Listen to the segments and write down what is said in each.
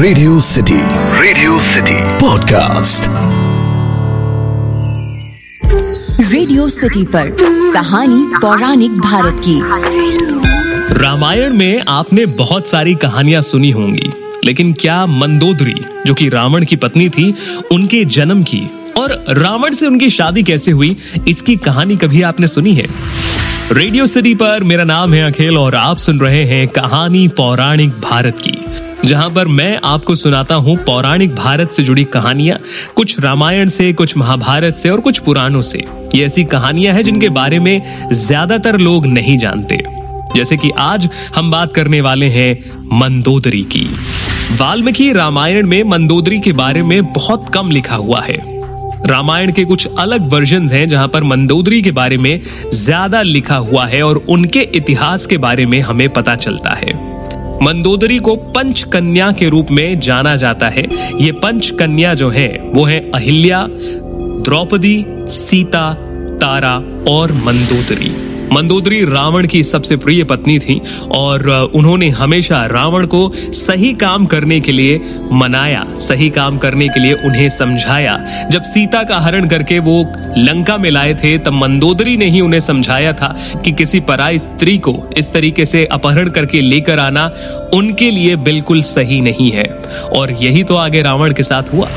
Radio city radio city podcast radio city पर कहानी पौराणिक भारत की। रामायण में आपने बहुत सारी कहानियाँ सुनी होंगी लेकिन क्या मंदोदरी जो कि रावण की पत्नी थी उनके जन्म की और रावण से उनकी शादी कैसे हुई इसकी कहानी कभी आपने सुनी है? रेडियो सिटी पर मेरा नाम है अखिल और आप सुन रहे हैं कहानी पौराणिक भारत की। जहाँ पर मैं आपको सुनाता हूँ पौराणिक भारत से जुड़ी कहानियाँ, कुछ रामायण से, कुछ महाभारत से और कुछ पुराणों से। ये ऐसी कहानियाँ हैं जिनके बारे में ज़्यादातर लोग नहीं जानते। जैसे कि आज हम बात करने वाले हैं मंदोदरी की। वाल्मीकि रामायण में मंदोदरी के बारे में बहुत कम लिखा हुआ है। रामायण के कुछ अलग वर्जन हैं जहाँ पर मंदोदरी के बारे में ज़्यादा लिखा हुआ है और उनके इतिहास के बारे में हमें पता चलता है। मंदोदरी को पंच कन्या के रूप में जाना जाता है। ये पंच कन्या जो है, वो है अहिल्या, द्रौपदी, सीता, तारा और मंदोदरी। मंदोदरी रावण की सबसे प्रिय पत्नी थी और उन्होंने हमेशा रावण को सही काम करने के लिए मनाया, सही काम करने के लिए उन्हें समझाया। जब सीता का हरण करके वो लंका में लाए थे, तब मंदोदरी ने ही उन्हें समझाया था कि किसी पराई स्त्री को इस तरीके से अपहरण करके लेकर आना उनके लिए बिल्कुल सही नहीं है। और यही तो आगे रावण के साथ हुआ।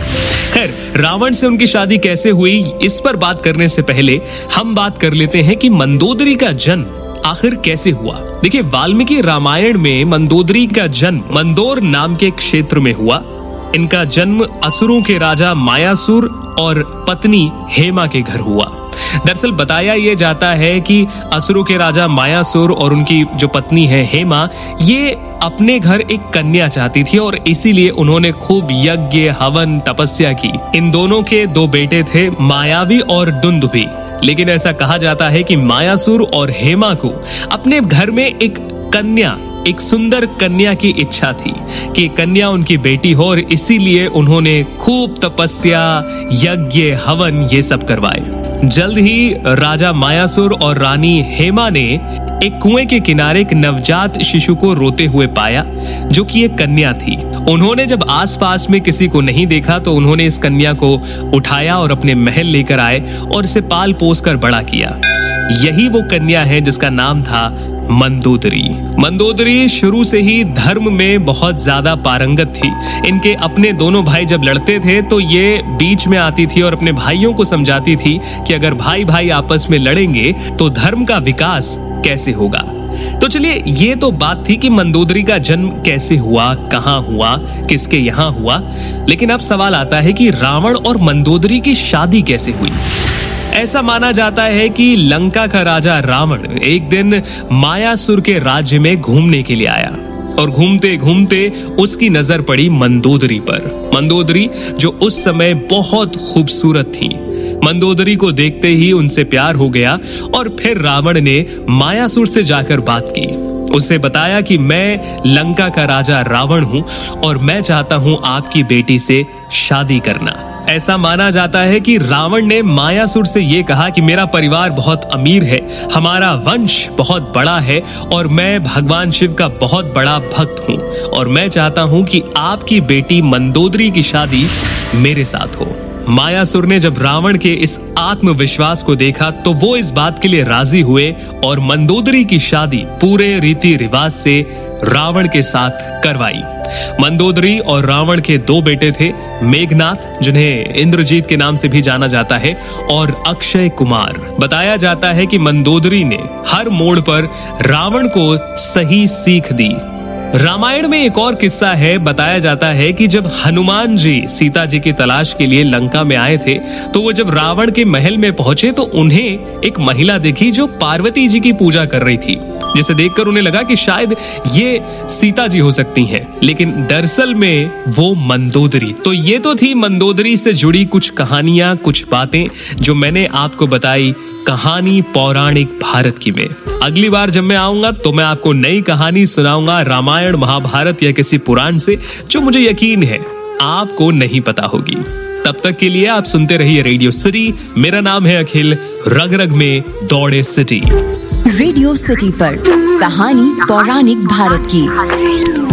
खैर रावण से उनकी शादी कैसे हुई, इस पर बात करने से पहले हम बात कर लेते हैं कि मंदोदरी का जन्म आखिर कैसे हुआ। देखिए, वाल्मीकि रामायण में मंदोदरी का जन्म मंदोर नाम के क्षेत्र में हुआ। इनका जन्म असुरों के राजा मायासुर और पत्नी हेमा के घर हुआ। दरअसल बताया यह जाता है कि असुरों के राजा मायासुर और उनकी जो पत्नी है हेमा, ये अपने घर एक कन्या चाहती थी और इसीलिए उन्होंने खूब यज्ञ, हवन, तपस्या की। इन दोनों के दो बेटे थे मायावी और दुंदुभी। लेकिन ऐसा कहा जाता है कि मायासुर और हेमा को अपने घर में एक कन्या एक सुंदर कन्या की इच्छा थी कि कन्या उनकी बेटी हो और इसीलिए उन्होंने खूब तपस्या, यज्ञ, हवन ये सब करवाए। जल्द ही राजा मायासुर और रानी हेमा ने एक कुएँ के किनारे एक नवजात शिशु को रोते हुए पाया, जो कि एक कन्या थी। उन्होंने जब आसपास में किसी को नहीं देखा तो उन्होंने इस कन्या को उठाया और अपने महल लेकर आए और इसे पाल पोस कर बड़ा किया। यही वो कन्या है जिसका नाम था मंदोदरी। मंदोदरी शुरू से ही धर्म में बहुत ज़्यादा पारंगत थी। इनके अपने दोनों भाई जब लड़ते थे तो ये बीच में आती थी और अपने भाइयों को समझाती थी कि अगर भाई भाई आपस में लड़ेंगे तो धर्म का विकास कैसे होगा। तो चलिए, ये तो बात थी कि मंदोदरी का जन्म कैसे हुआ, कहाँ हुआ, किसके यहाँ हुआ। लेकिन अब सवाल आता है कि रावण और मंदोदरी की शादी कैसे हुई? ऐसा माना जाता है कि लंका का राजा रावण एक दिन मायासुर के राज्य में घूमने के लिए आया और घूमते घूमते उसकी नज़र पड़ी मंदोदरी पर। मंदोदरी जो उस समय बहुत खूबसूरत थी। मंदोदरी को देखते ही उनसे प्यार हो गया और फिर रावण ने मायासुर से जाकर बात की। उसे बताया कि मैं लंका का राजा रावण हूँ और मैं चाहता हूँ आपकी बेटी से शादी करना। ऐसा माना जाता है कि रावण ने मायासुर से ये कहा कि मेरा परिवार बहुत अमीर है, हमारा वंश बहुत बड़ा है और मैं भगवान शिव का बहुत बड़ा भक्त हूँ और मैं चाहता हूँ कि आपकी बेटी मंदोदरी की शादी मेरे साथ हो। मायासुर ने जब रावण के इस आत्मविश्वास को देखा तो वो इस बात के लिए राज़ी हुए और मंदोदरी की शादी पूरे रीति रिवाज से रावण के साथ करवाई। मंदोदरी और रावण के दो बेटे थे, मेघनाथ, जिन्हें इंद्रजीत के नाम से भी जाना जाता है, और अक्षय कुमार। बताया जाता है कि मंदोदरी ने हर मोड़ पर रावण को सही सीख दी। रामायण में एक और किस्सा है, बताया जाता है कि जब हनुमान जी सीता जी की तलाश के लिए लंका में आए थे तो वो जब रावण के महल में पहुँचे तो उन्हें एक महिला देखी जो पार्वती जी की पूजा कर रही थी। जिसे देखकर उन्हें लगा कि शायद ये सीता जी हो सकती हैं। लेकिन दरअसल में वो मंदोदरी। तो ये तो थी मंदोदरी से जुड़ी कुछ कहानियाँ, कुछ बातें, जो मैंने आपको बताई कहानी पौराणिक भारत की में। अगली बार जब मैं आऊँगा तो मैं आपको नई कहानी सुनाऊँगा रामायण महाभारत या किसी पुराण से, जो मुझे यकीन है, आपको नहीं पता होगी। तब तक के लिए आप सुनते रहिए रेडियो सिटी। मेरा नाम है अखिल रग रग में दौड़े सिटी। रेडियो सिटी पर कहानी पौराणिक भारत की।